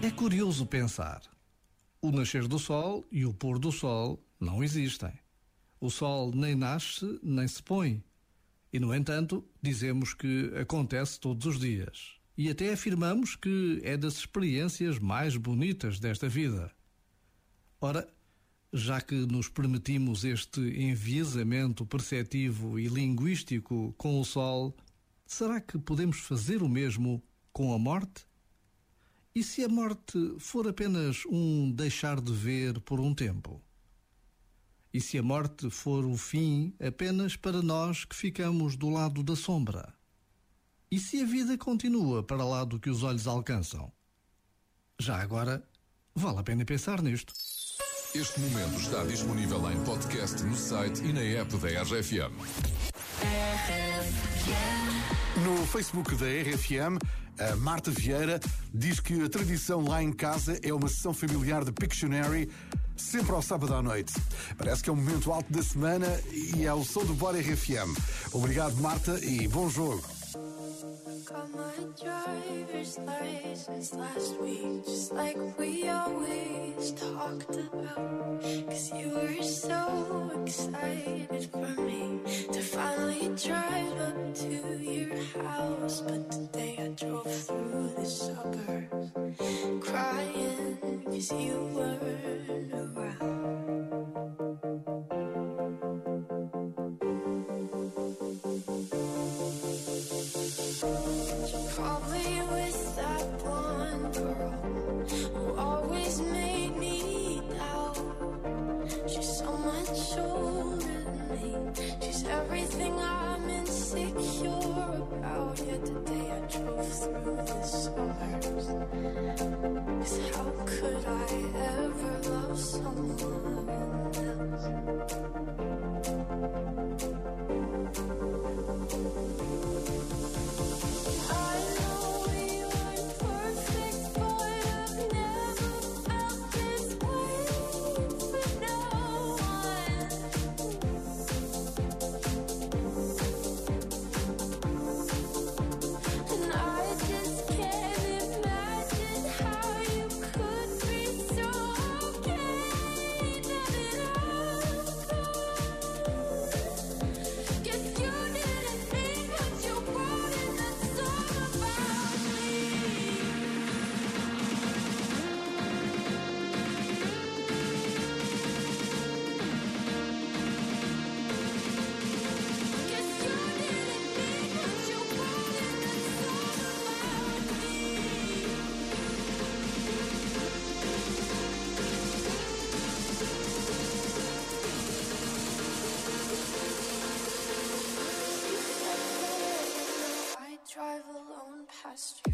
É curioso pensar. O nascer do sol e o pôr do sol não existem. O sol nem nasce nem se põe. E, no entanto, dizemos que acontece todos os dias. E até afirmamos que é das experiências mais bonitas desta vida. Ora, já que nos permitimos este enviesamento perceptivo e linguístico com o sol, será que podemos fazer o mesmo com a morte? E se a morte for apenas um deixar de ver por um tempo? E se a morte for o fim apenas para nós que ficamos do lado da sombra? E se a vida continua para lá do que os olhos alcançam? Já agora, vale a pena pensar nisto. Este momento está disponível em podcast no site e na app da RFM. No Facebook da RFM, a Marta Vieira diz que a tradição lá em casa é uma sessão familiar de Pictionary, sempre ao sábado à noite. Parece que é um momento alto da semana e é o som do Bora RFM. Obrigado, Marta, e bom jogo. excited for me to finally drive up to your house. But today I drove through the suburbs crying because you were. 'Cause how could I ever love someone else? Past you.